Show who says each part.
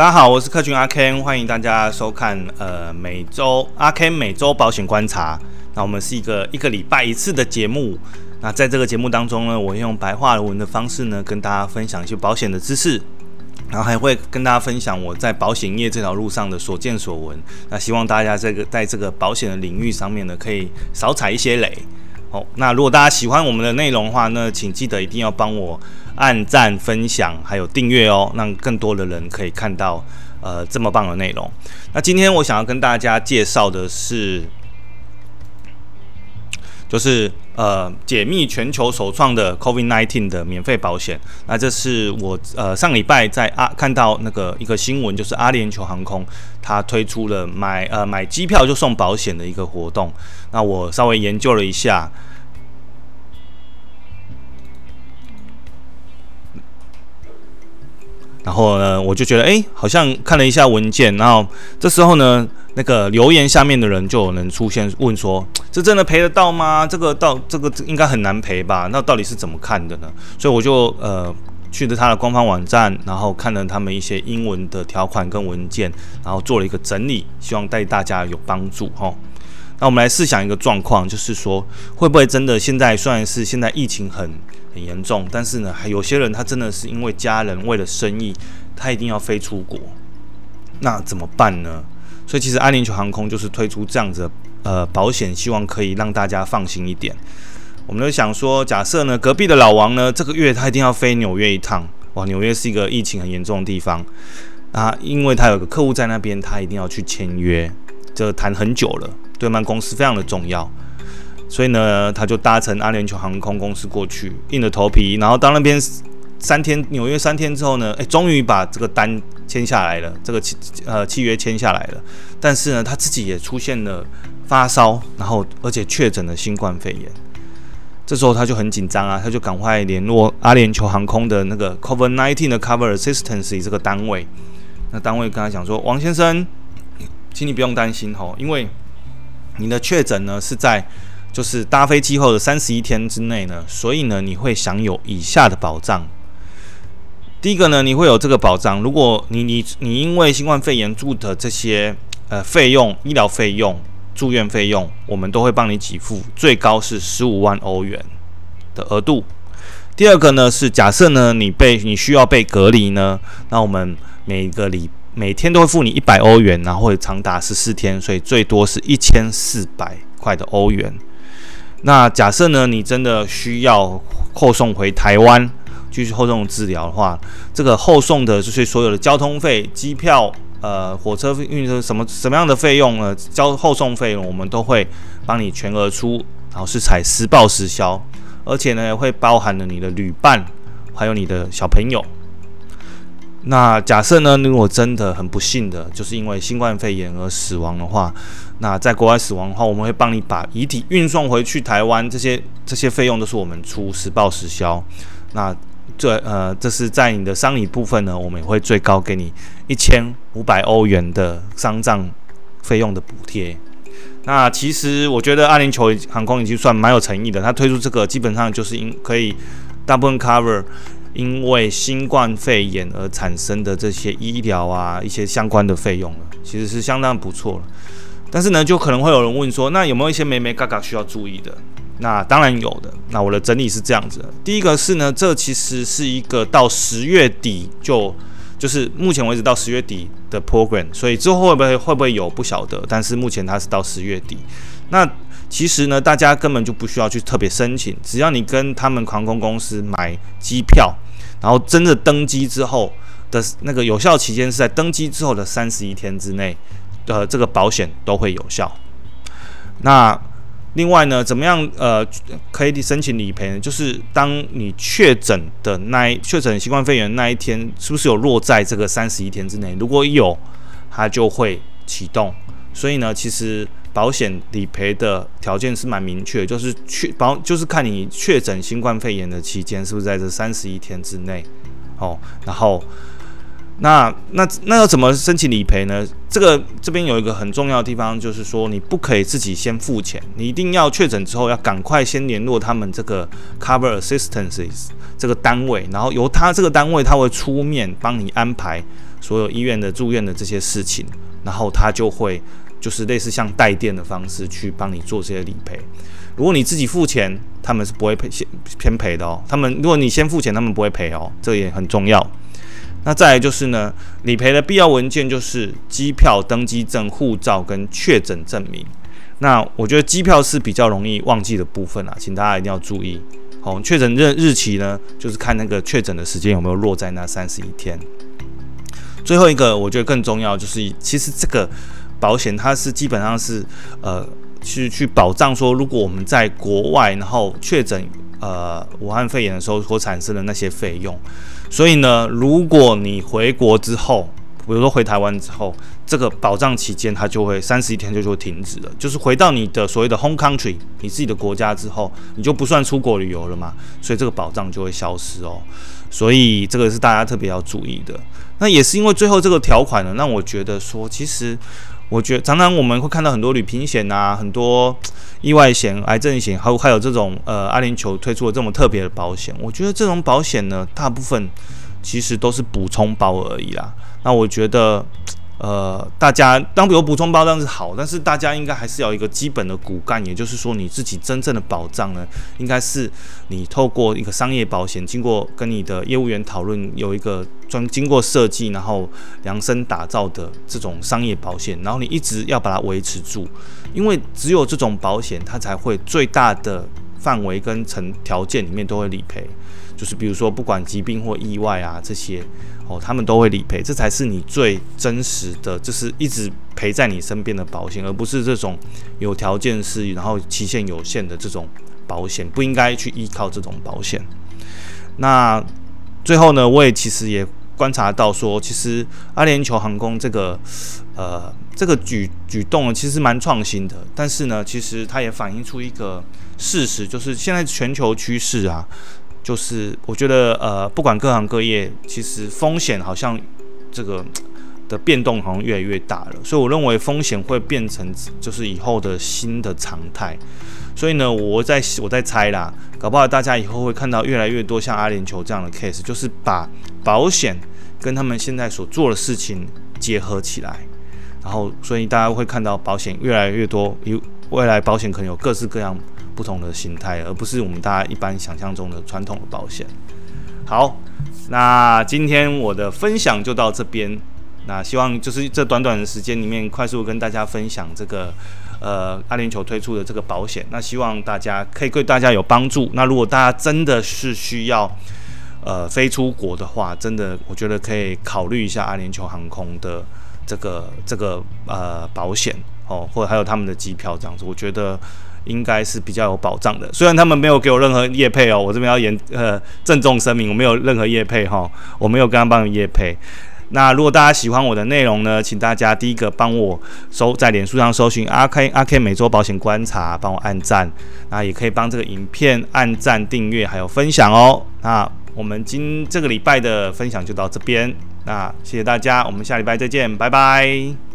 Speaker 1: 大家好，我是客群阿 Ken，欢迎大家收看呃每周阿 Ken 每周保险观察。那我们是一个一个礼拜一次的节目。那在这个节目当中呢，我用白话文的方式呢，跟大家分享一些保险的知识，然后还会跟大家分享我在保险业这条路上的所见所闻。那希望大家这个在这个保险的领域上面呢，可以少踩一些雷。好，那如果大家喜欢我们的内容的话，呢请记得一定要帮我按赞、分享，还有订阅哦，让更多的人可以看到呃这么棒的内容。那今天我想要跟大家介绍的是，就是呃解密全球首创的 COVID-19 的免费保险。那这是我呃上礼拜在阿看到那个一个新闻，就是阿联酋航空它推出了买呃买机票就送保险的一个活动。那我稍微研究了一下，然后呢，我就觉得，哎，好像看了一下文件，然后这时候呢，那个留言下面的人就有人出现问说，这真的赔得到吗？这个到这个应该很难赔吧？那到底是怎么看的呢？所以我就呃去了他的官方网站，然后看了他们一些英文的条款跟文件，然后做了一个整理，希望对大家有帮助哈。那我们来试想一个状况，就是说，会不会真的现在虽然是现在疫情很很严重，但是呢，还有些人他真的是因为家人为了生意，他一定要飞出国，那怎么办呢？所以其实阿联酋航空就是推出这样子呃保险，希望可以让大家放心一点。我们就想说，假设呢，隔壁的老王呢，这个月他一定要飞纽约一趟，哇，纽约是一个疫情很严重的地方啊，因为他有个客户在那边，他一定要去签约，这谈很久了。对曼公司非常的重要，所以呢，他就搭乘阿联酋航空公司过去，硬着头皮，然后到那边三天，纽约三天之后呢，哎，终于把这个单签下来了，这个契呃契约签下来了。但是呢，他自己也出现了发烧，然后而且确诊了新冠肺炎。这时候他就很紧张啊，他就赶快联络阿联酋航空的那个 COVID-19 的 Cover Assistance 这个单位。那单位跟他讲说：“王先生，请你不用担心吼，因为。”你的确诊呢是在就是搭飞机后的三十一天之内呢，所以呢你会享有以下的保障。第一个呢，你会有这个保障，如果你你你因为新冠肺炎住的这些呃费用、医疗费用、住院费用，我们都会帮你给付，最高是十五万欧元的额度。第二个呢是假设呢你被你需要被隔离呢，那我们每一个礼。每天都会付你一百欧元，然后会长达十四天，所以最多是一千四百块的欧元。那假设呢，你真的需要后送回台湾继续后送治疗的话，这个后送的就是所有的交通费、机票、呃火车运车什么什么样的费用呢？交后送费用我们都会帮你全额出，然后是采实报实销，而且呢会包含了你的旅伴，还有你的小朋友。那假设呢，如果真的很不幸的，就是因为新冠肺炎而死亡的话，那在国外死亡的话，我们会帮你把遗体运送回去台湾，这些这些费用都是我们出，实报实销。那这呃，这是在你的丧礼部分呢，我们也会最高给你一千五百欧元的丧葬费用的补贴。那其实我觉得阿联酋航空已经算蛮有诚意的，它推出这个基本上就是应可以大部分 cover。因为新冠肺炎而产生的这些医疗啊，一些相关的费用了，其实是相当不错了。但是呢，就可能会有人问说，那有没有一些眉眉角角需要注意的？那当然有的。那我的整理是这样子的：第一个是呢，这其实是一个到十月底就就是目前为止到十月底的 program，所以之后会不会会不会有不晓得。但是目前它是到十月底。那其实呢，大家根本就不需要去特别申请，只要你跟他们航空公司买机票，然后真的登机之后的那个有效期间是在登机之后的三十一天之内的这个保险都会有效。那另外呢，怎么样呃可以申请理赔呢？就是当你确诊的那一确诊新冠肺炎那一天，是不是有落在这个三十一天之内？如果有，它就会启动。所以呢，其实。保险理赔的条件是蛮明确，就是确保就是看你确诊新冠肺炎的期间是不是在这三十一天之内，哦，然后那那那要怎么申请理赔呢？这个这边有一个很重要的地方，就是说你不可以自己先付钱，你一定要确诊之后要赶快先联络他们这个 Cover Assistances 这个单位，然后由他这个单位他会出面帮你安排所有医院的住院的这些事情，然后他就会就是类似像代垫的方式去帮你做这些理赔。如果你自己付钱，他们是不会赔先偏赔的哦。他们如果你先付钱，他们不会赔哦，这也很重要。那再来就是呢，理赔的必要文件就是机票、登机证、护照跟确诊证明。那我觉得机票是比较容易忘记的部分啊，请大家一定要注意。好，确诊日日期呢，就是看那个确诊的时间有没有落在那三十一天。最后一个我觉得更重要，就是其实这个保险它是基本上是呃去去保障说，如果我们在国外然后确诊呃武汉肺炎的时候所产生的那些费用。所以呢，如果你回国之后，比如说回台湾之后，这个保障期间它就会三十一天就就会停止了，就是回到你的所谓的 home country，你自己的国家之后，你就不算出国旅游了嘛，所以这个保障就会消失哦。所以这个是大家特别要注意的。那也是因为最后这个条款呢，让我觉得说，其实我觉得常常我们会看到很多旅平险啊，很多。意外险、癌症险，还有还有这种呃，阿联酋推出了这么特别的保险，我觉得这种保险呢，大部分其实都是补充包而已啦。那我觉得。呃，大家当比如补充包当然是好，但是大家应该还是要有一个基本的骨干，也就是说你自己真正的保障呢，应该是你透过一个商业保险，经过跟你的业务员讨论，有一个专经过设计，然后量身打造的这种商业保险，然后你一直要把它维持住，因为只有这种保险，它才会最大的范围跟成条件里面都会理赔。就是比如说，不管疾病或意外啊，这些哦，他们都会理赔，这才是你最真实的，就是一直陪在你身边的保险，而不是这种有条件是，然后期限有限的这种保险，不应该去依靠这种保险。那最后呢，我也其实也观察到说，其实阿联酋航空这个呃这个举举动，其实蛮创新的，但是呢，其实它也反映出一个事实，就是现在全球趋势啊。就是我觉得，呃，不管各行各业，其实风险好像这个的变动好像越来越大了，所以我认为风险会变成就是以后的新的常态。所以呢，我在我在猜啦，搞不好大家以后会看到越来越多像阿联酋这样的 case，就是把保险跟他们现在所做的事情结合起来，然后所以大家会看到保险越来越多，有未来保险可能有各式各样。不同的形态，而不是我们大家一般想象中的传统的保险。好，那今天我的分享就到这边。那希望就是这短短的时间里面，快速跟大家分享这个呃阿联酋推出的这个保险。那希望大家可以对大家有帮助。那如果大家真的是需要呃飞出国的话，真的我觉得可以考虑一下阿联酋航空的这个这个呃保险哦，或者还有他们的机票这样子，我觉得。应该是比较有保障的，虽然他们没有给我任何业配哦，我这边要严呃郑重声明，我没有任何业配哈、哦，我没有跟他帮你业配。那如果大家喜欢我的内容呢，请大家第一个帮我搜在脸书上搜寻阿 K 阿 K 每周保险观察，帮我按赞，那也可以帮这个影片按赞、订阅还有分享哦。那我们今这个礼拜的分享就到这边，那谢谢大家，我们下礼拜再见，拜拜。